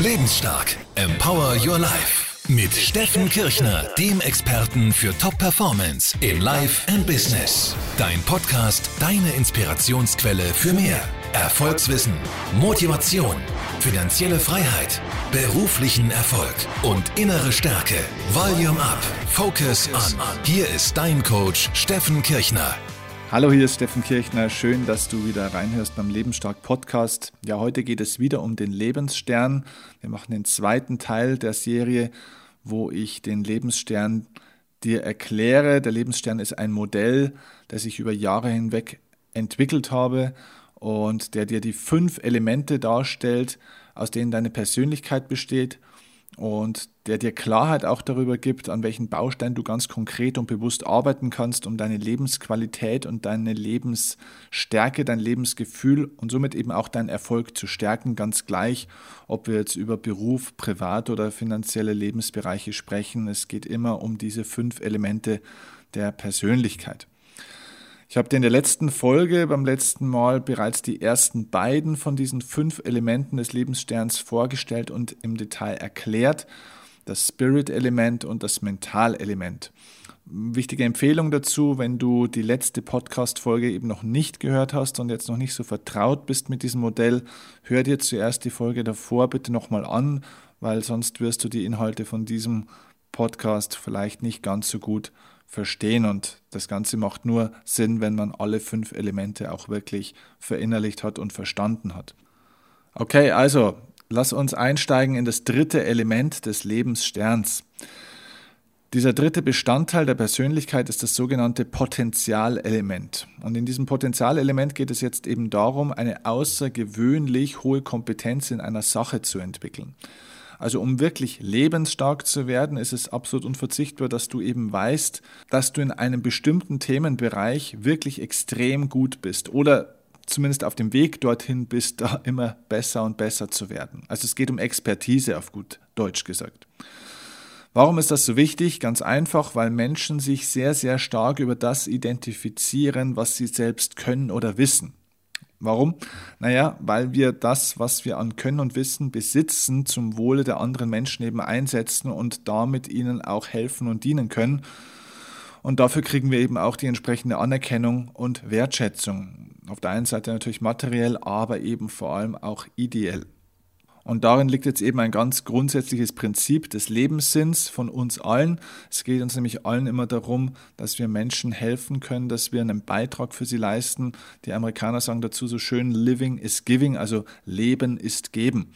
Lebensstark. Empower Your Life. Mit Steffen Kirchner, dem Experten für Top-Performance in Life and Business. Dein Podcast, deine Inspirationsquelle für mehr. Erfolgswissen, Motivation, finanzielle Freiheit, beruflichen Erfolg und innere Stärke. Volume Up. Focus On. Hier ist dein Coach Steffen Kirchner. Hallo, hier ist Steffen Kirchner. Schön, dass du wieder reinhörst beim Lebensstark Podcast. Ja, heute geht es wieder um den Lebensstern. Wir machen den zweiten Teil der Serie, wo ich den Lebensstern dir erkläre. Der Lebensstern ist ein Modell, das ich über Jahre hinweg entwickelt habe und der dir die fünf Elemente darstellt, aus denen deine Persönlichkeit besteht und der dir Klarheit auch darüber gibt, an welchen Bausteinen du ganz konkret und bewusst arbeiten kannst, um deine Lebensqualität und deine Lebensstärke, dein Lebensgefühl und somit eben auch deinen Erfolg zu stärken, ganz gleich, ob wir jetzt über Beruf, Privat oder finanzielle Lebensbereiche sprechen. Es geht immer um diese fünf Elemente der Persönlichkeit. Ich habe dir in der letzten Folge beim letzten Mal bereits die ersten beiden von diesen fünf Elementen des Lebenssterns vorgestellt und im Detail erklärt. Das Spirit-Element und das Mental-Element. Wichtige Empfehlung dazu, wenn du die letzte Podcast-Folge eben noch nicht gehört hast und jetzt noch nicht so vertraut bist mit diesem Modell, hör dir zuerst die Folge davor bitte nochmal an, weil sonst wirst du die Inhalte von diesem Podcast vielleicht nicht ganz so gut verstehen. Und das Ganze macht nur Sinn, wenn man alle fünf Elemente auch wirklich verinnerlicht hat und verstanden hat. Okay, also lass uns einsteigen in das dritte Element des Lebenssterns. Dieser dritte Bestandteil der Persönlichkeit ist das sogenannte Potenzialelement. Und in diesem Potenzialelement geht es jetzt eben darum, eine außergewöhnlich hohe Kompetenz in einer Sache zu entwickeln. Also um wirklich lebensstark zu werden, ist es absolut unverzichtbar, dass du eben weißt, dass du in einem bestimmten Themenbereich wirklich extrem gut bist oder zumindest auf dem Weg dorthin bist, da immer besser und besser zu werden. Also es geht um Expertise auf gut Deutsch gesagt. Warum ist das so wichtig? Ganz einfach, weil Menschen sich sehr, sehr stark über das identifizieren, was sie selbst können oder wissen. Warum? Naja, weil wir das, was wir an Können und Wissen besitzen, zum Wohle der anderen Menschen eben einsetzen und damit ihnen auch helfen und dienen können. Und dafür kriegen wir eben auch die entsprechende Anerkennung und Wertschätzung. Auf der einen Seite natürlich materiell, aber eben vor allem auch ideell. Und darin liegt jetzt eben ein ganz grundsätzliches Prinzip des Lebenssinns von uns allen. Es geht uns nämlich allen immer darum, dass wir Menschen helfen können, dass wir einen Beitrag für sie leisten. Die Amerikaner sagen dazu so schön, Living is Giving, also Leben ist Geben.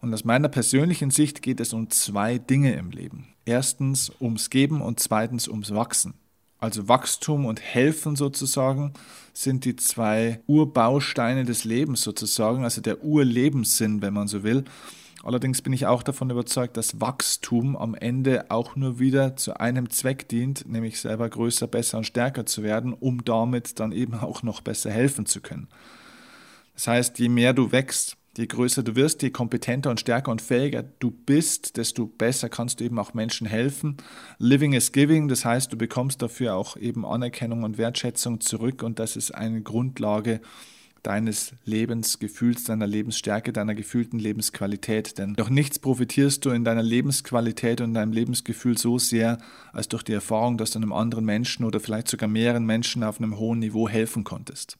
Und aus meiner persönlichen Sicht geht es um zwei Dinge im Leben. Erstens ums Geben und zweitens ums Wachsen also Wachstum und Helfen sozusagen, sind die zwei Urbausteine des Lebens sozusagen, also der Urlebenssinn, wenn man so will. Allerdings bin ich auch davon überzeugt, dass Wachstum am Ende auch nur wieder zu einem Zweck dient, nämlich selber größer, besser und stärker zu werden, um damit dann eben auch noch besser helfen zu können. Das heißt, je mehr du wächst, Je größer du wirst, je kompetenter und stärker und fähiger du bist, desto besser kannst du eben auch Menschen helfen. Living is giving, das heißt, du bekommst dafür auch eben Anerkennung und Wertschätzung zurück und das ist eine Grundlage deines Lebensgefühls, deiner Lebensstärke, deiner gefühlten Lebensqualität. Denn durch nichts profitierst du in deiner Lebensqualität und deinem Lebensgefühl so sehr, als durch die Erfahrung, dass du einem anderen Menschen oder vielleicht sogar mehreren Menschen auf einem hohen Niveau helfen konntest.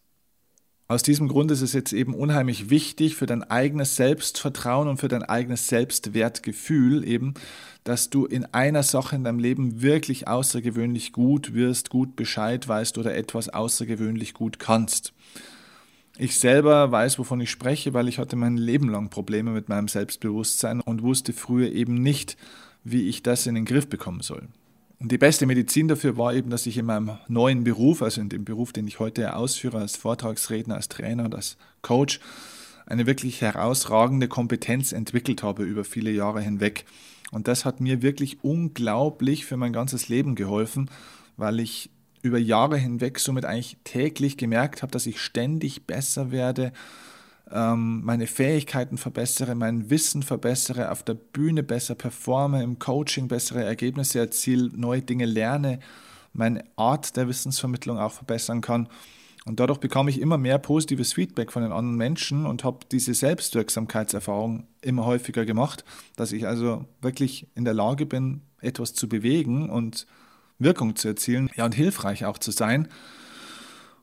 Aus diesem Grund ist es jetzt eben unheimlich wichtig für dein eigenes Selbstvertrauen und für dein eigenes Selbstwertgefühl eben, dass du in einer Sache in deinem Leben wirklich außergewöhnlich gut wirst, gut Bescheid weißt oder etwas außergewöhnlich gut kannst. Ich selber weiß, wovon ich spreche, weil ich hatte mein Leben lang Probleme mit meinem Selbstbewusstsein und wusste früher eben nicht, wie ich das in den Griff bekommen soll. Und die beste Medizin dafür war eben, dass ich in meinem neuen Beruf, also in dem Beruf, den ich heute ausführe, als Vortragsredner, als Trainer und als Coach, eine wirklich herausragende Kompetenz entwickelt habe über viele Jahre hinweg. Und das hat mir wirklich unglaublich für mein ganzes Leben geholfen, weil ich über Jahre hinweg somit eigentlich täglich gemerkt habe, dass ich ständig besser werde, ähm, meine Fähigkeiten verbessere, mein Wissen verbessere, auf der Bühne besser performe, im Coaching bessere Ergebnisse erziele, neue Dinge lerne, meine Art der Wissensvermittlung auch verbessern kann. Und dadurch bekam ich immer mehr positives Feedback von den anderen Menschen und habe diese Selbstwirksamkeitserfahrung immer häufiger gemacht, dass ich also wirklich in der Lage bin, etwas zu bewegen und Wirkung zu erzielen ja, und hilfreich auch zu sein.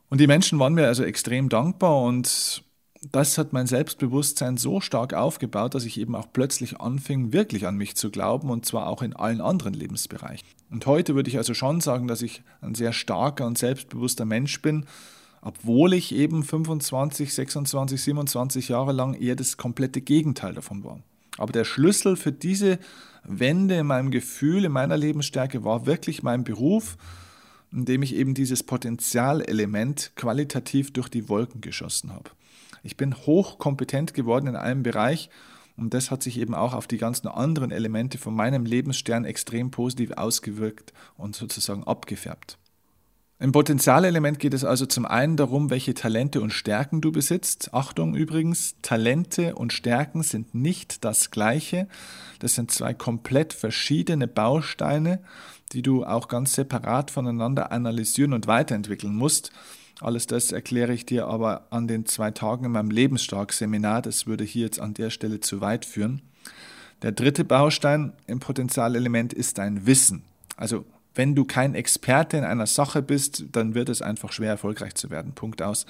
Und die Menschen waren mir also extrem dankbar und das hat mein Selbstbewusstsein so stark aufgebaut, dass ich eben auch plötzlich anfing, wirklich an mich zu glauben und zwar auch in allen anderen Lebensbereichen. Und heute würde ich also schon sagen, dass ich ein sehr starker und selbstbewusster Mensch bin, obwohl ich eben 25, 26, 27 Jahre lang eher das komplette Gegenteil davon war. Aber der Schlüssel für diese Wende in meinem Gefühl, in meiner Lebensstärke war wirklich mein Beruf, in dem ich eben dieses Potenzialelement qualitativ durch die Wolken geschossen habe. Ich bin hochkompetent geworden in einem Bereich und das hat sich eben auch auf die ganzen anderen Elemente von meinem Lebensstern extrem positiv ausgewirkt und sozusagen abgefärbt. Im Potenzialelement geht es also zum einen darum, welche Talente und Stärken du besitzt. Achtung übrigens, Talente und Stärken sind nicht das gleiche. Das sind zwei komplett verschiedene Bausteine, die du auch ganz separat voneinander analysieren und weiterentwickeln musst. Alles das erkläre ich dir aber an den zwei Tagen in meinem Lebensstark-Seminar. Das würde hier jetzt an der Stelle zu weit führen. Der dritte Baustein im Potenzialelement ist dein Wissen. Also wenn du kein Experte in einer Sache bist, dann wird es einfach schwer erfolgreich zu werden. Punkt aus.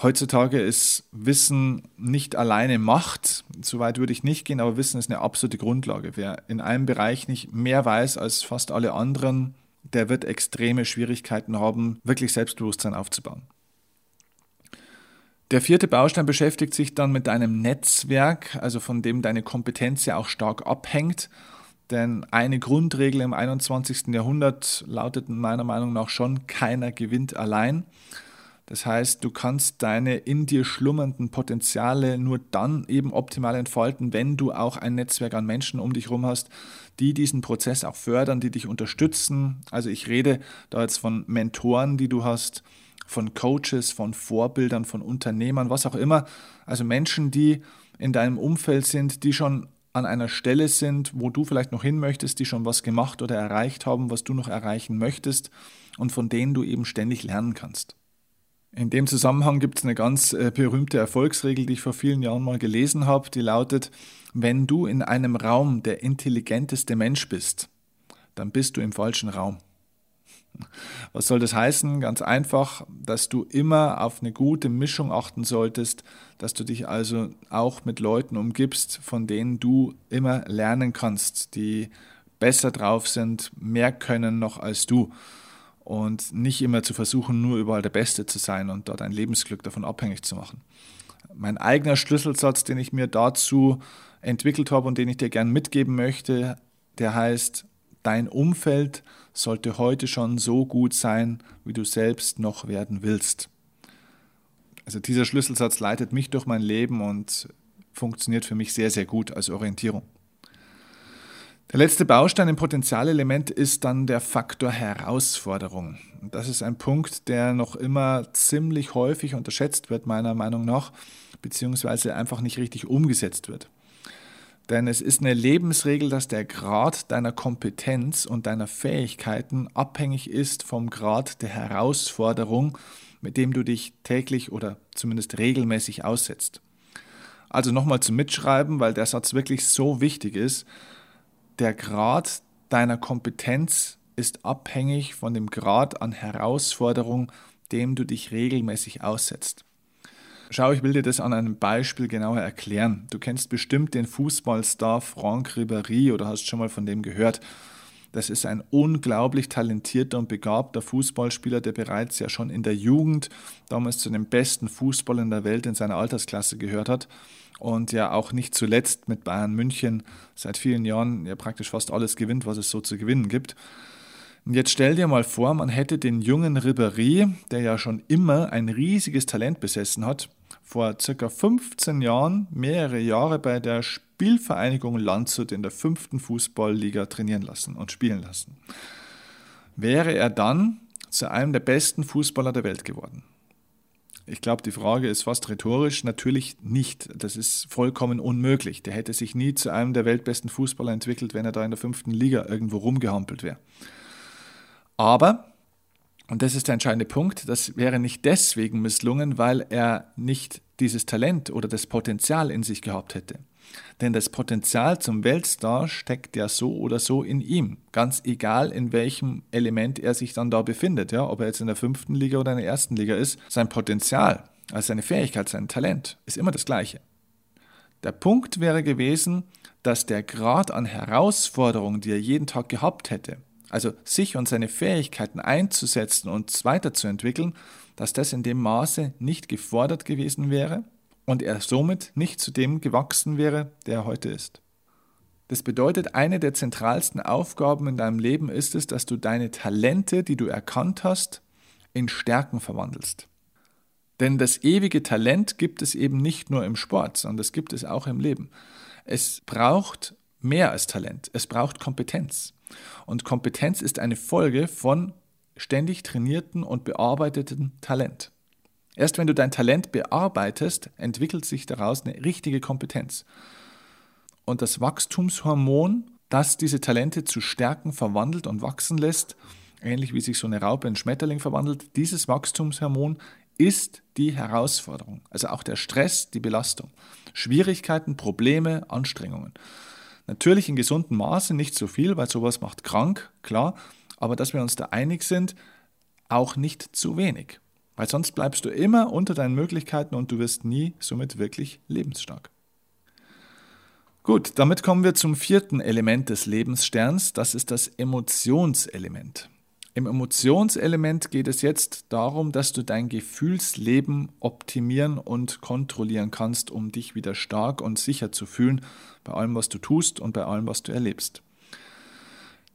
Heutzutage ist Wissen nicht alleine Macht, soweit würde ich nicht gehen, aber Wissen ist eine absolute Grundlage. Wer in einem Bereich nicht mehr weiß als fast alle anderen, der wird extreme Schwierigkeiten haben, wirklich Selbstbewusstsein aufzubauen. Der vierte Baustein beschäftigt sich dann mit deinem Netzwerk, also von dem deine Kompetenz ja auch stark abhängt. Denn eine Grundregel im 21. Jahrhundert lautet meiner Meinung nach schon, keiner gewinnt allein. Das heißt, du kannst deine in dir schlummernden Potenziale nur dann eben optimal entfalten, wenn du auch ein Netzwerk an Menschen um dich herum hast, die diesen Prozess auch fördern, die dich unterstützen. Also ich rede da jetzt von Mentoren, die du hast, von Coaches, von Vorbildern, von Unternehmern, was auch immer. Also Menschen, die in deinem Umfeld sind, die schon an einer Stelle sind, wo du vielleicht noch hin möchtest, die schon was gemacht oder erreicht haben, was du noch erreichen möchtest und von denen du eben ständig lernen kannst. In dem Zusammenhang gibt es eine ganz äh, berühmte Erfolgsregel, die ich vor vielen Jahren mal gelesen habe, die lautet, wenn du in einem Raum der intelligenteste Mensch bist, dann bist du im falschen Raum. Was soll das heißen? Ganz einfach, dass du immer auf eine gute Mischung achten solltest, dass du dich also auch mit Leuten umgibst, von denen du immer lernen kannst, die besser drauf sind, mehr können noch als du und nicht immer zu versuchen, nur überall der Beste zu sein und dort ein Lebensglück davon abhängig zu machen. Mein eigener Schlüsselsatz, den ich mir dazu entwickelt habe und den ich dir gern mitgeben möchte, der heißt, dein Umfeld sollte heute schon so gut sein, wie du selbst noch werden willst. Also dieser Schlüsselsatz leitet mich durch mein Leben und funktioniert für mich sehr, sehr gut als Orientierung. Der letzte Baustein im Potenzialelement ist dann der Faktor Herausforderung. Das ist ein Punkt, der noch immer ziemlich häufig unterschätzt wird, meiner Meinung nach, beziehungsweise einfach nicht richtig umgesetzt wird. Denn es ist eine Lebensregel, dass der Grad deiner Kompetenz und deiner Fähigkeiten abhängig ist vom Grad der Herausforderung, mit dem du dich täglich oder zumindest regelmäßig aussetzt. Also nochmal zum Mitschreiben, weil der Satz wirklich so wichtig ist der Grad deiner Kompetenz ist abhängig von dem Grad an Herausforderung, dem du dich regelmäßig aussetzt. Schau, ich will dir das an einem Beispiel genauer erklären. Du kennst bestimmt den Fußballstar Franck Ribéry oder hast schon mal von dem gehört. Das ist ein unglaublich talentierter und begabter Fußballspieler, der bereits ja schon in der Jugend damals zu den besten Fußballern der Welt in seiner Altersklasse gehört hat und ja auch nicht zuletzt mit Bayern München seit vielen Jahren ja praktisch fast alles gewinnt, was es so zu gewinnen gibt. Und jetzt stell dir mal vor, man hätte den jungen Ribéry, der ja schon immer ein riesiges Talent besessen hat, vor circa 15 Jahren mehrere Jahre bei der Spielvereinigung Landshut in der fünften Fußballliga trainieren lassen und spielen lassen. Wäre er dann zu einem der besten Fußballer der Welt geworden? Ich glaube, die Frage ist fast rhetorisch. Natürlich nicht. Das ist vollkommen unmöglich. Der hätte sich nie zu einem der weltbesten Fußballer entwickelt, wenn er da in der fünften Liga irgendwo rumgehampelt wäre. Aber Und das ist der entscheidende Punkt. Das wäre nicht deswegen misslungen, weil er nicht dieses Talent oder das Potenzial in sich gehabt hätte. Denn das Potenzial zum Weltstar steckt ja so oder so in ihm. Ganz egal, in welchem Element er sich dann da befindet. Ja? Ob er jetzt in der fünften Liga oder in der ersten Liga ist. Sein Potenzial, also seine Fähigkeit, sein Talent, ist immer das gleiche. Der Punkt wäre gewesen, dass der Grad an Herausforderungen, die er jeden Tag gehabt hätte, also sich und seine Fähigkeiten einzusetzen und weiterzuentwickeln, dass das in dem Maße nicht gefordert gewesen wäre und er somit nicht zu dem gewachsen wäre, der er heute ist. Das bedeutet, eine der zentralsten Aufgaben in deinem Leben ist es, dass du deine Talente, die du erkannt hast, in Stärken verwandelst. Denn das ewige Talent gibt es eben nicht nur im Sport, sondern das gibt es auch im Leben. Es braucht mehr als Talent, es braucht Kompetenz. Und Kompetenz ist eine Folge von ständig trainierten und bearbeiteten Talent. Erst wenn du dein Talent bearbeitest, entwickelt sich daraus eine richtige Kompetenz. Und das Wachstumshormon, das diese Talente zu Stärken verwandelt und wachsen lässt, ähnlich wie sich so eine Raupe in Schmetterling verwandelt, dieses Wachstumshormon ist die Herausforderung, also auch der Stress, die Belastung, Schwierigkeiten, Probleme, Anstrengungen. Natürlich in gesundem Maße, nicht so viel, weil sowas macht krank, klar, aber dass wir uns da einig sind, auch nicht zu wenig. Weil sonst bleibst du immer unter deinen Möglichkeiten und du wirst nie somit wirklich lebensstark. Gut, damit kommen wir zum vierten Element des Lebenssterns, das ist das Emotionselement. Im Emotionselement geht es jetzt darum, dass du dein Gefühlsleben optimieren und kontrollieren kannst, um dich wieder stark und sicher zu fühlen bei allem, was du tust und bei allem, was du erlebst.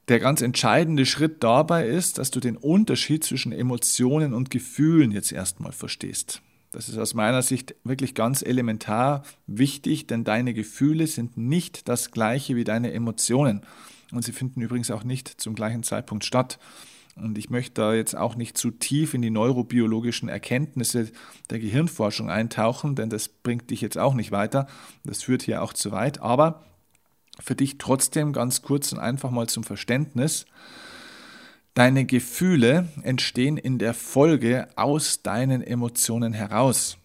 Der ganz entscheidende Schritt dabei ist, dass du den Unterschied zwischen Emotionen und Gefühlen jetzt erstmal verstehst. Das ist aus meiner Sicht wirklich ganz elementar wichtig, denn deine Gefühle sind nicht das gleiche wie deine Emotionen. Und sie finden übrigens auch nicht zum gleichen Zeitpunkt statt. Und ich möchte da jetzt auch nicht zu tief in die neurobiologischen Erkenntnisse der Gehirnforschung eintauchen, denn das bringt dich jetzt auch nicht weiter. Das führt hier auch zu weit. Aber für dich trotzdem ganz kurz und einfach mal zum Verständnis. Deine Gefühle entstehen in der Folge aus deinen Emotionen heraus.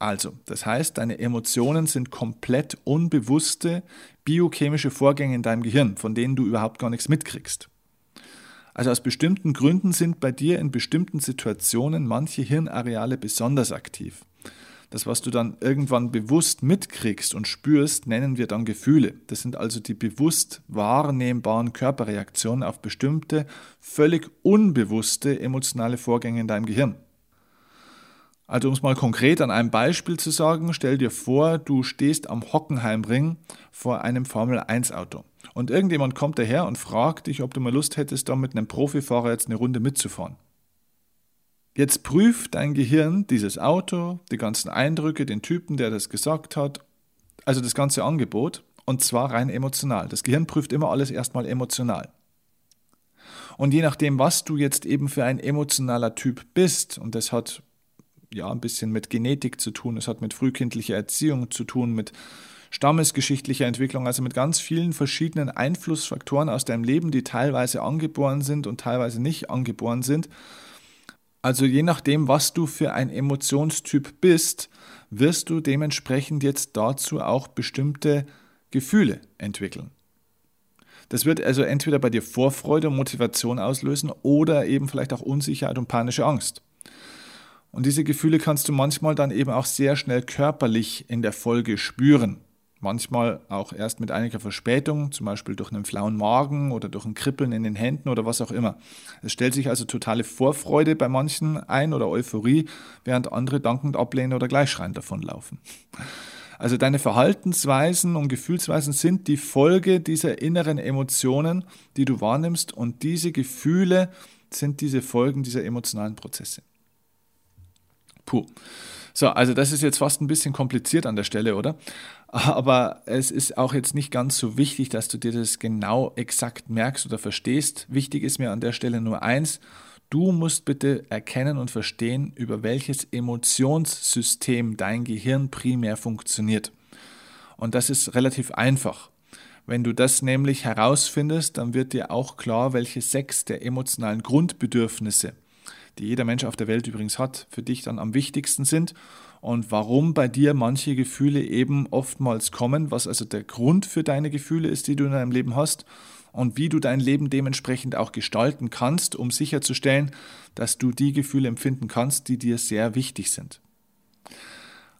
Also, das heißt, deine Emotionen sind komplett unbewusste biochemische Vorgänge in deinem Gehirn, von denen du überhaupt gar nichts mitkriegst. Also aus bestimmten Gründen sind bei dir in bestimmten Situationen manche Hirnareale besonders aktiv. Das, was du dann irgendwann bewusst mitkriegst und spürst, nennen wir dann Gefühle. Das sind also die bewusst wahrnehmbaren Körperreaktionen auf bestimmte, völlig unbewusste emotionale Vorgänge in deinem Gehirn. Also um es mal konkret an einem Beispiel zu sagen, stell dir vor, du stehst am Hockenheimring vor einem Formel-1-Auto. Und irgendjemand kommt daher und fragt dich, ob du mal Lust hättest, da mit einem Profifahrer jetzt eine Runde mitzufahren. Jetzt prüft dein Gehirn dieses Auto, die ganzen Eindrücke, den Typen, der das gesagt hat, also das ganze Angebot, und zwar rein emotional. Das Gehirn prüft immer alles erstmal emotional. Und je nachdem, was du jetzt eben für ein emotionaler Typ bist, und das hat ja ein bisschen mit Genetik zu tun, es hat mit frühkindlicher Erziehung zu tun, mit stammesgeschichtlicher Entwicklung, also mit ganz vielen verschiedenen Einflussfaktoren aus deinem Leben, die teilweise angeboren sind und teilweise nicht angeboren sind. Also je nachdem, was du für ein Emotionstyp bist, wirst du dementsprechend jetzt dazu auch bestimmte Gefühle entwickeln. Das wird also entweder bei dir Vorfreude und Motivation auslösen oder eben vielleicht auch Unsicherheit und panische Angst. Und diese Gefühle kannst du manchmal dann eben auch sehr schnell körperlich in der Folge spüren. Manchmal auch erst mit einiger Verspätung, zum Beispiel durch einen flauen Magen oder durch ein Kribbeln in den Händen oder was auch immer. Es stellt sich also totale Vorfreude bei manchen ein oder Euphorie, während andere dankend ablehnen oder gleich schreiend davonlaufen. Also deine Verhaltensweisen und Gefühlsweisen sind die Folge dieser inneren Emotionen, die du wahrnimmst und diese Gefühle sind diese Folgen dieser emotionalen Prozesse. Puh. So, also das ist jetzt fast ein bisschen kompliziert an der Stelle, oder? Aber es ist auch jetzt nicht ganz so wichtig, dass du dir das genau exakt merkst oder verstehst. Wichtig ist mir an der Stelle nur eins. Du musst bitte erkennen und verstehen, über welches Emotionssystem dein Gehirn primär funktioniert. Und das ist relativ einfach. Wenn du das nämlich herausfindest, dann wird dir auch klar, welche sechs der emotionalen Grundbedürfnisse, die jeder Mensch auf der Welt übrigens hat, für dich dann am wichtigsten sind und warum bei dir manche Gefühle eben oftmals kommen, was also der Grund für deine Gefühle ist, die du in deinem Leben hast und wie du dein Leben dementsprechend auch gestalten kannst, um sicherzustellen, dass du die Gefühle empfinden kannst, die dir sehr wichtig sind.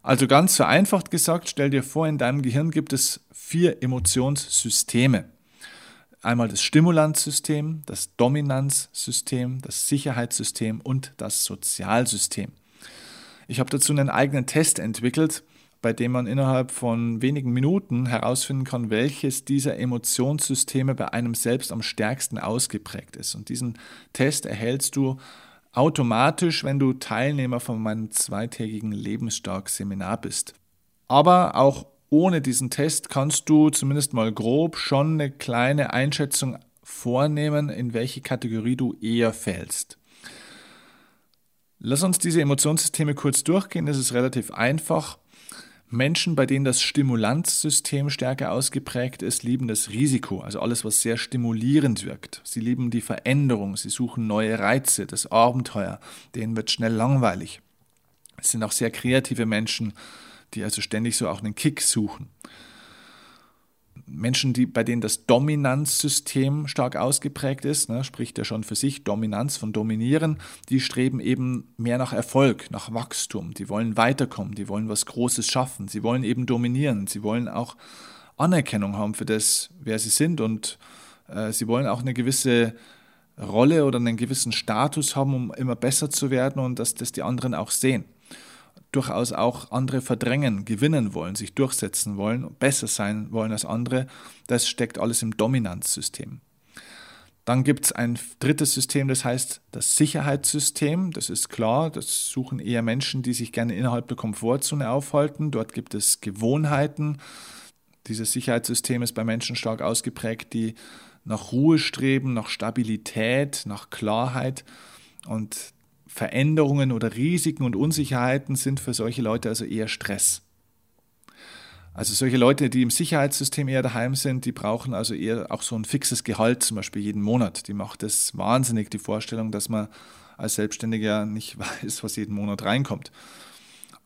Also ganz vereinfacht gesagt, stell dir vor, in deinem Gehirn gibt es vier Emotionssysteme. Einmal das Stimulanzsystem, das Dominanzsystem, das Sicherheitssystem und das Sozialsystem. Ich habe dazu einen eigenen Test entwickelt, bei dem man innerhalb von wenigen Minuten herausfinden kann, welches dieser Emotionssysteme bei einem selbst am stärksten ausgeprägt ist. Und diesen Test erhältst du automatisch, wenn du Teilnehmer von meinem zweitägigen Lebensstark-Seminar bist. Aber auch ohne diesen Test kannst du zumindest mal grob schon eine kleine Einschätzung vornehmen, in welche Kategorie du eher fällst. Lass uns diese Emotionssysteme kurz durchgehen, das ist relativ einfach. Menschen, bei denen das Stimulanzsystem stärker ausgeprägt ist, lieben das Risiko, also alles, was sehr stimulierend wirkt. Sie lieben die Veränderung, sie suchen neue Reize, das Abenteuer, denen wird schnell langweilig. Es sind auch sehr kreative Menschen, die also ständig so auch einen Kick suchen. Menschen, die, bei denen das Dominanzsystem stark ausgeprägt ist, ne, spricht ja schon für sich, Dominanz von Dominieren, die streben eben mehr nach Erfolg, nach Wachstum, die wollen weiterkommen, die wollen was Großes schaffen, sie wollen eben dominieren, sie wollen auch Anerkennung haben für das, wer sie sind und äh, sie wollen auch eine gewisse Rolle oder einen gewissen Status haben, um immer besser zu werden und dass das die anderen auch sehen durchaus auch andere verdrängen, gewinnen wollen, sich durchsetzen wollen, besser sein wollen als andere, das steckt alles im Dominanzsystem. Dann gibt es ein drittes System, das heißt das Sicherheitssystem. Das ist klar, das suchen eher Menschen, die sich gerne innerhalb der Komfortzone aufhalten. Dort gibt es Gewohnheiten. Dieses Sicherheitssystem ist bei Menschen stark ausgeprägt, die nach Ruhe streben, nach Stabilität, nach Klarheit. Und Veränderungen oder Risiken und Unsicherheiten sind für solche Leute also eher Stress. Also solche Leute, die im Sicherheitssystem eher daheim sind, die brauchen also eher auch so ein fixes Gehalt, zum Beispiel jeden Monat. Die macht es wahnsinnig, die Vorstellung, dass man als Selbstständiger nicht weiß, was jeden Monat reinkommt.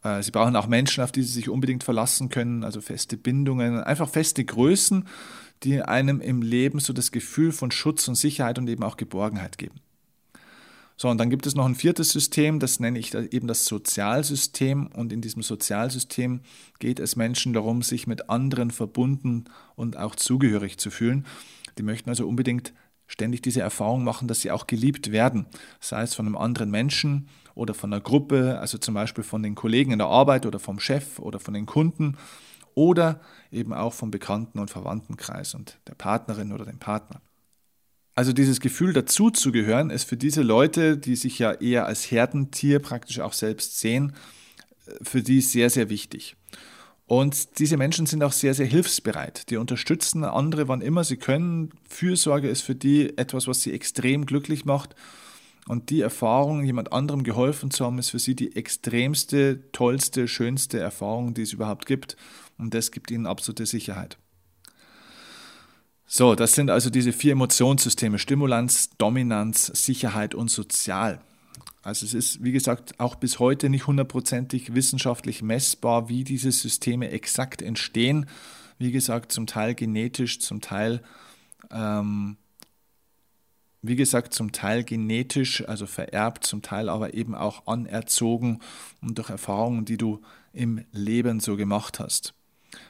Äh, sie brauchen auch Menschen, auf die sie sich unbedingt verlassen können, also feste Bindungen, einfach feste Größen, die einem im Leben so das Gefühl von Schutz und Sicherheit und eben auch Geborgenheit geben. So, und dann gibt es noch ein viertes System, das nenne ich eben das Sozialsystem. Und in diesem Sozialsystem geht es Menschen darum, sich mit anderen verbunden und auch zugehörig zu fühlen. Die möchten also unbedingt ständig diese Erfahrung machen, dass sie auch geliebt werden, sei es von einem anderen Menschen oder von einer Gruppe, also zum Beispiel von den Kollegen in der Arbeit oder vom Chef oder von den Kunden oder eben auch vom Bekannten- und Verwandtenkreis und der Partnerin oder dem Partner. Also dieses Gefühl dazuzugehören ist für diese Leute, die sich ja eher als Herdentier praktisch auch selbst sehen, für die sehr, sehr wichtig. Und diese Menschen sind auch sehr, sehr hilfsbereit. Die unterstützen andere, wann immer sie können. Fürsorge ist für die etwas, was sie extrem glücklich macht. Und die Erfahrung, jemand anderem geholfen zu haben, ist für sie die extremste, tollste, schönste Erfahrung, die es überhaupt gibt. Und das gibt ihnen absolute Sicherheit. So, das sind also diese vier Emotionssysteme, Stimulanz, Dominanz, Sicherheit und Sozial. Also es ist, wie gesagt, auch bis heute nicht hundertprozentig wissenschaftlich messbar, wie diese Systeme exakt entstehen. Wie gesagt, zum Teil genetisch, zum Teil, ähm, wie gesagt, zum Teil genetisch, also vererbt, zum Teil aber eben auch anerzogen und durch Erfahrungen, die du im Leben so gemacht hast.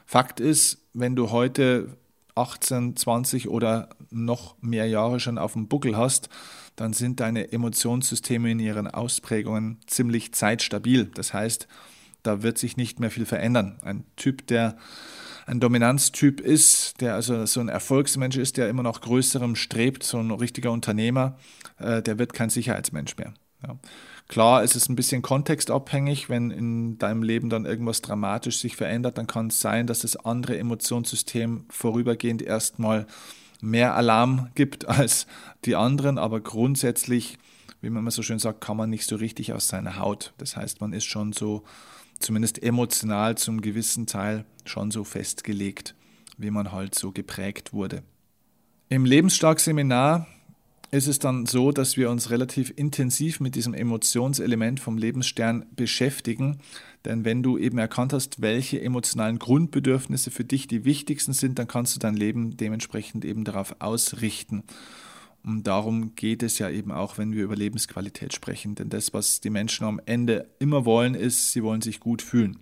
Fakt ist, wenn du heute 18, 20 oder noch mehr Jahre schon auf dem Buckel hast, dann sind deine Emotionssysteme in ihren Ausprägungen ziemlich zeitstabil. Das heißt, da wird sich nicht mehr viel verändern. Ein Typ, der ein Dominanztyp ist, der also so ein Erfolgsmensch ist, der immer noch größerem strebt, so ein richtiger Unternehmer, äh, der wird kein Sicherheitsmensch mehr. Ja. Klar, es ist ein bisschen kontextabhängig, wenn in deinem Leben dann irgendwas dramatisch sich verändert, dann kann es sein, dass das andere Emotionssystem vorübergehend erstmal mehr Alarm gibt als die anderen, aber grundsätzlich, wie man immer so schön sagt, kann man nicht so richtig aus seiner Haut. Das heißt, man ist schon so, zumindest emotional zum gewissen Teil, schon so festgelegt wie man halt so geprägt wurde. Im Lebensstark-Seminar ist es dann so, dass wir uns relativ intensiv mit diesem Emotionselement vom Lebensstern beschäftigen. Denn wenn du eben erkannt hast, welche emotionalen Grundbedürfnisse für dich die wichtigsten sind, dann kannst du dein Leben dementsprechend eben darauf ausrichten. Und darum geht es ja eben auch, wenn wir über Lebensqualität sprechen. Denn das, was die Menschen am Ende immer wollen, ist, sie wollen sich gut fühlen.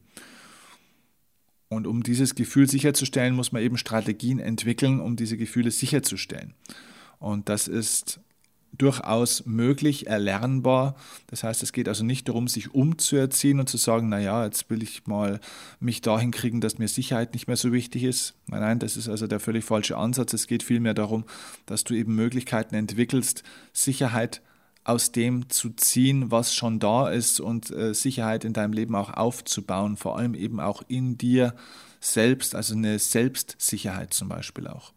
Und um dieses Gefühl sicherzustellen, muss man eben Strategien entwickeln, um diese Gefühle sicherzustellen. Und das ist durchaus möglich, erlernbar. Das heißt, es geht also nicht darum, sich umzuerziehen und zu sagen, naja, jetzt will ich mal mich dahin kriegen, dass mir Sicherheit nicht mehr so wichtig ist. Nein, nein, das ist also der völlig falsche Ansatz. Es geht vielmehr darum, dass du eben Möglichkeiten entwickelst, Sicherheit aus dem zu ziehen, was schon da ist und äh, Sicherheit in deinem Leben auch aufzubauen, vor allem eben auch in dir selbst, also eine Selbstsicherheit zum Beispiel auch.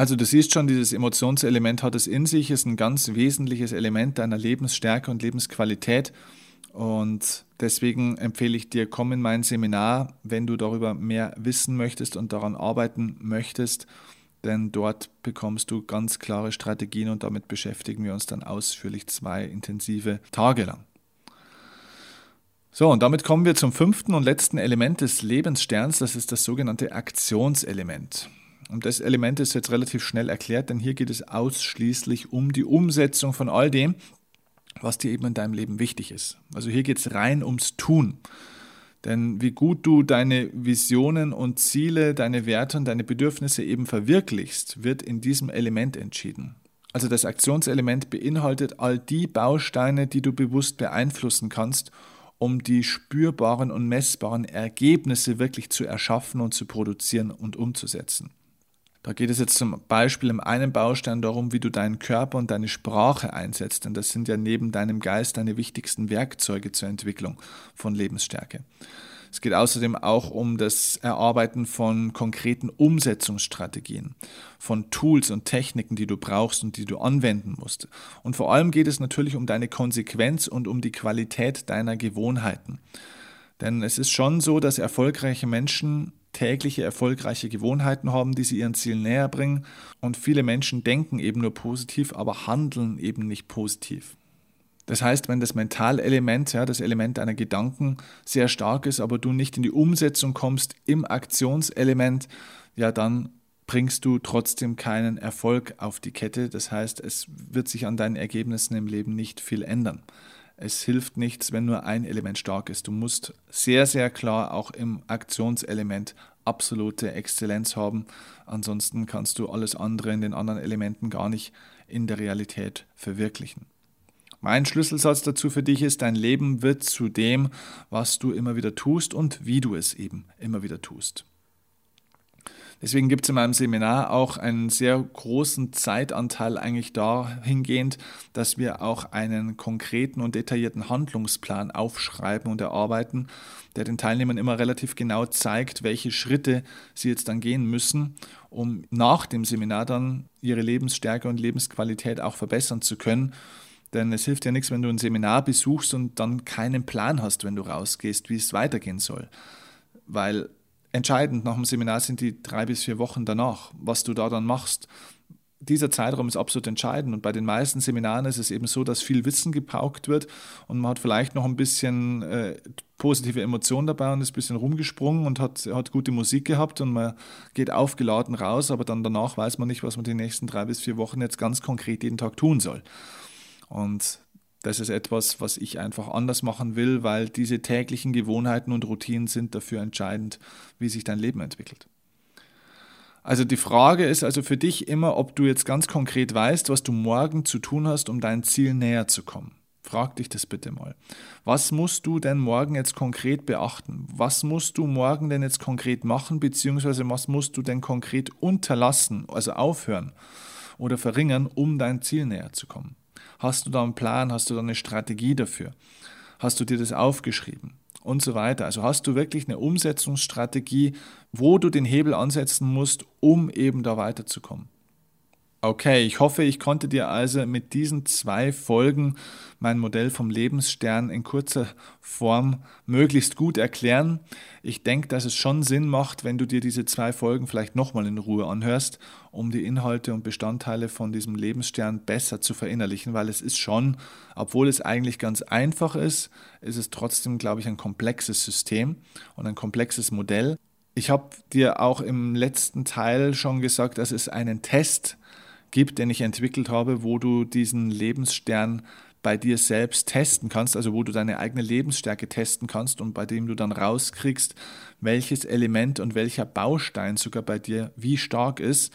Also du siehst schon, dieses Emotionselement hat es in sich, ist ein ganz wesentliches Element deiner Lebensstärke und Lebensqualität. Und deswegen empfehle ich dir, komm in mein Seminar, wenn du darüber mehr wissen möchtest und daran arbeiten möchtest, denn dort bekommst du ganz klare Strategien und damit beschäftigen wir uns dann ausführlich zwei intensive Tage lang. So, und damit kommen wir zum fünften und letzten Element des Lebenssterns, das ist das sogenannte Aktionselement. Und das Element ist jetzt relativ schnell erklärt, denn hier geht es ausschließlich um die Umsetzung von all dem, was dir eben in deinem Leben wichtig ist. Also hier geht es rein ums Tun. Denn wie gut du deine Visionen und Ziele, deine Werte und deine Bedürfnisse eben verwirklichst, wird in diesem Element entschieden. Also das Aktionselement beinhaltet all die Bausteine, die du bewusst beeinflussen kannst, um die spürbaren und messbaren Ergebnisse wirklich zu erschaffen und zu produzieren und umzusetzen. Da geht es jetzt zum Beispiel im einen Baustein darum, wie du deinen Körper und deine Sprache einsetzt, denn das sind ja neben deinem Geist deine wichtigsten Werkzeuge zur Entwicklung von Lebensstärke. Es geht außerdem auch um das Erarbeiten von konkreten Umsetzungsstrategien, von Tools und Techniken, die du brauchst und die du anwenden musst. Und vor allem geht es natürlich um deine Konsequenz und um die Qualität deiner Gewohnheiten. Denn es ist schon so, dass erfolgreiche Menschen tägliche erfolgreiche Gewohnheiten haben, die sie ihren Zielen näher bringen. Und viele Menschen denken eben nur positiv, aber handeln eben nicht positiv. Das heißt, wenn das Mentalelement, ja, das Element deiner Gedanken sehr stark ist, aber du nicht in die Umsetzung kommst im Aktionselement, ja, dann bringst du trotzdem keinen Erfolg auf die Kette. Das heißt, es wird sich an deinen Ergebnissen im Leben nicht viel ändern. Es hilft nichts, wenn nur ein Element stark ist. Du musst sehr, sehr klar auch im Aktionselement absolute Exzellenz haben. Ansonsten kannst du alles andere in den anderen Elementen gar nicht in der Realität verwirklichen. Mein Schlüsselsatz dazu für dich ist, dein Leben wird zu dem, was du immer wieder tust und wie du es eben immer wieder tust. Deswegen gibt es in meinem Seminar auch einen sehr großen Zeitanteil eigentlich dahingehend, dass wir auch einen konkreten und detaillierten Handlungsplan aufschreiben und erarbeiten, der den Teilnehmern immer relativ genau zeigt, welche Schritte sie jetzt dann gehen müssen, um nach dem Seminar dann ihre Lebensstärke und Lebensqualität auch verbessern zu können. Denn es hilft ja nichts, wenn du ein Seminar besuchst und dann keinen Plan hast, wenn du rausgehst, wie es weitergehen soll. Weil entscheidend nach dem Seminar sind die drei bis vier Wochen danach, was du da dann machst. Dieser Zeitraum ist absolut entscheidend und bei den meisten Seminaren ist es eben so, dass viel Wissen gepaukt wird und man hat vielleicht noch ein bisschen äh, positive Emotionen dabei und ist ein bisschen rumgesprungen und hat, hat gute Musik gehabt und man geht aufgeladen raus, aber dann danach weiß man nicht, was man die nächsten drei bis vier Wochen jetzt ganz konkret jeden Tag tun soll. Und das ist etwas, was ich einfach anders machen will, weil diese täglichen Gewohnheiten und Routinen sind dafür entscheidend, wie sich dein Leben entwickelt. Also die Frage ist also für dich immer, ob du jetzt ganz konkret weißt, was du morgen zu tun hast, um dein Ziel näher zu kommen. Frag dich das bitte mal. Was musst du denn morgen jetzt konkret beachten? Was musst du morgen denn jetzt konkret machen, beziehungsweise was musst du denn konkret unterlassen, also aufhören oder verringern, um dein Ziel näher zu kommen? Hast du da einen Plan? Hast du da eine Strategie dafür? Hast du dir das aufgeschrieben? Und so weiter. Also hast du wirklich eine Umsetzungsstrategie, wo du den Hebel ansetzen musst, um eben da weiterzukommen. Okay, ich hoffe, ich konnte dir also mit diesen zwei Folgen mein Modell vom Lebensstern in kurzer Form möglichst gut erklären. Ich denke, dass es schon Sinn macht, wenn du dir diese zwei Folgen vielleicht nochmal in Ruhe anhörst, um die Inhalte und Bestandteile von diesem Lebensstern besser zu verinnerlichen, weil es ist schon, obwohl es eigentlich ganz einfach ist, ist es trotzdem, glaube ich, ein komplexes System und ein komplexes Modell. Ich habe dir auch im letzten Teil schon gesagt, dass es einen Test gibt, den ich entwickelt habe, wo du diesen Lebensstern bei dir selbst testen kannst, also wo du deine eigene Lebensstärke testen kannst und bei dem du dann rauskriegst, welches Element und welcher Baustein sogar bei dir wie stark ist.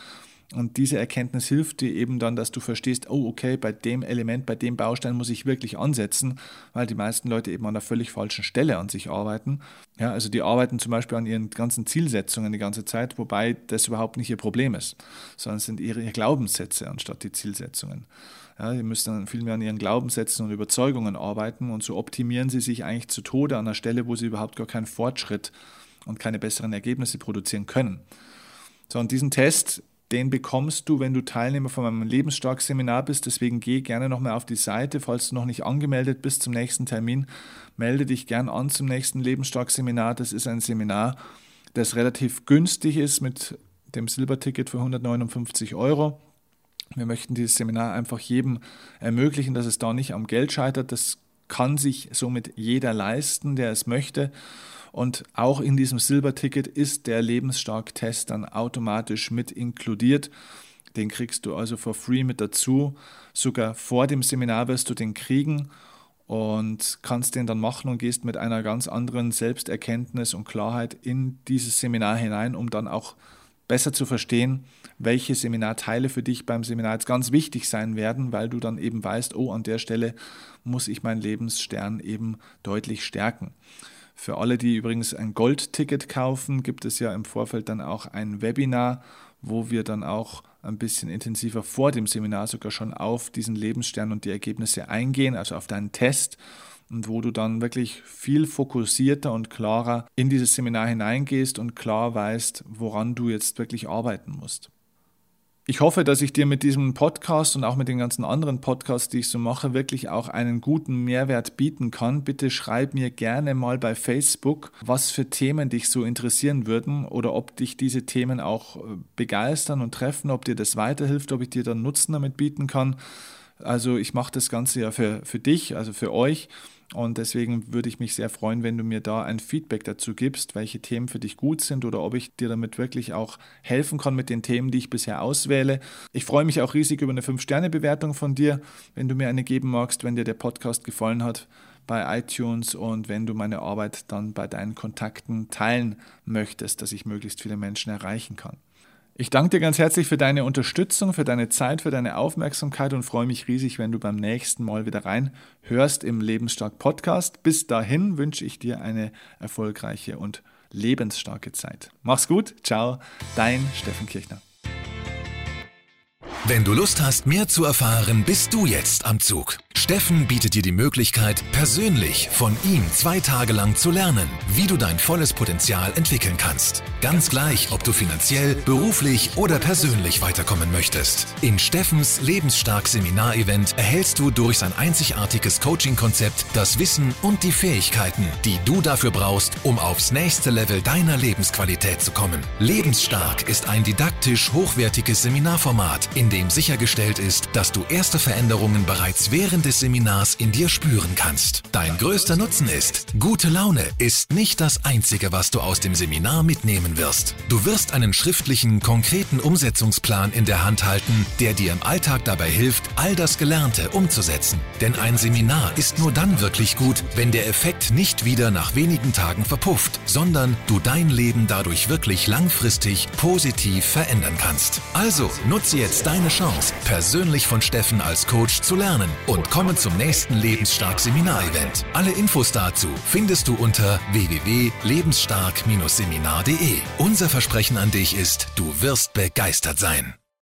Und diese Erkenntnis hilft dir eben dann, dass du verstehst, oh okay, bei dem Element, bei dem Baustein muss ich wirklich ansetzen, weil die meisten Leute eben an der völlig falschen Stelle an sich arbeiten. Ja, also die arbeiten zum Beispiel an ihren ganzen Zielsetzungen die ganze Zeit, wobei das überhaupt nicht ihr Problem ist, sondern es sind ihre Glaubenssätze anstatt die Zielsetzungen. Ja, die müssen dann viel mehr an ihren Glaubenssätzen und Überzeugungen arbeiten und so optimieren sie sich eigentlich zu Tode an der Stelle, wo sie überhaupt gar keinen Fortschritt und keine besseren Ergebnisse produzieren können. So, und diesen Test den bekommst du, wenn du Teilnehmer von meinem Lebensstark-Seminar bist. Deswegen geh gerne nochmal auf die Seite, falls du noch nicht angemeldet bist zum nächsten Termin. Melde dich gern an zum nächsten Lebensstark-Seminar. Das ist ein Seminar, das relativ günstig ist mit dem Silberticket für 159 Euro. Wir möchten dieses Seminar einfach jedem ermöglichen, dass es da nicht am Geld scheitert. Das kann sich somit jeder leisten, der es möchte. Und auch in diesem Silberticket ist der Lebensstark-Test dann automatisch mit inkludiert. Den kriegst du also for free mit dazu. Sogar vor dem Seminar wirst du den kriegen und kannst den dann machen und gehst mit einer ganz anderen Selbsterkenntnis und Klarheit in dieses Seminar hinein, um dann auch besser zu verstehen, welche Seminarteile für dich beim Seminar jetzt ganz wichtig sein werden, weil du dann eben weißt, oh, an der Stelle muss ich meinen Lebensstern eben deutlich stärken. Für alle, die übrigens ein Goldticket kaufen, gibt es ja im Vorfeld dann auch ein Webinar, wo wir dann auch ein bisschen intensiver vor dem Seminar sogar schon auf diesen Lebensstern und die Ergebnisse eingehen, also auf deinen Test und wo du dann wirklich viel fokussierter und klarer in dieses Seminar hineingehst und klar weißt, woran du jetzt wirklich arbeiten musst. Ich hoffe, dass ich dir mit diesem Podcast und auch mit den ganzen anderen Podcasts, die ich so mache, wirklich auch einen guten Mehrwert bieten kann. Bitte schreib mir gerne mal bei Facebook, was für Themen dich so interessieren würden oder ob dich diese Themen auch äh, begeistern und treffen, ob dir das weiterhilft, ob ich dir dann Nutzen damit bieten kann. Also ich mache das Ganze ja für, für dich, also für euch. Und deswegen würde ich mich sehr freuen, wenn du mir da ein Feedback dazu gibst, welche Themen für dich gut sind oder ob ich dir damit wirklich auch helfen kann mit den Themen, die ich bisher auswähle. Ich freue mich auch riesig über eine 5-Sterne-Bewertung von dir, wenn du mir eine geben magst, wenn dir der Podcast gefallen hat bei iTunes und wenn du meine Arbeit dann bei deinen Kontakten teilen möchtest, dass ich möglichst viele Menschen erreichen kann. Ich danke dir ganz herzlich für deine Unterstützung, für deine Zeit, für deine Aufmerksamkeit und freue mich riesig, wenn du beim nächsten Mal wieder reinhörst im Lebensstark Podcast. Bis dahin wünsche ich dir eine erfolgreiche und lebensstarke Zeit. Mach's gut, ciao, dein Steffen Kirchner. Wenn du Lust hast, mehr zu erfahren, bist du jetzt am Zug. Steffen bietet dir die Möglichkeit, persönlich von ihm zwei Tage lang zu lernen, wie du dein volles Potenzial entwickeln kannst. Ganz gleich, ob du finanziell, beruflich oder persönlich weiterkommen möchtest. In Steffens Lebensstark Seminarevent erhältst du durch sein einzigartiges Coaching-Konzept das Wissen und die Fähigkeiten, die du dafür brauchst, um aufs nächste Level deiner Lebensqualität zu kommen. Lebensstark ist ein didaktisch hochwertiges Seminarformat, in dem sichergestellt ist, dass du erste Veränderungen bereits während des Seminars in dir spüren kannst. Dein größter Nutzen ist, gute Laune ist nicht das Einzige, was du aus dem Seminar mitnehmen wirst. Du wirst einen schriftlichen, konkreten Umsetzungsplan in der Hand halten, der dir im Alltag dabei hilft, all das Gelernte umzusetzen. Denn ein Seminar ist nur dann wirklich gut, wenn der Effekt nicht wieder nach wenigen Tagen verpufft, sondern du dein Leben dadurch wirklich langfristig positiv verändern kannst. Also nutze jetzt deine Chance, persönlich von Steffen als Coach zu lernen und komme zum nächsten Lebensstark Seminarevent. Alle Infos dazu findest du unter www.lebensstark-seminar.de. Unser Versprechen an dich ist, du wirst begeistert sein.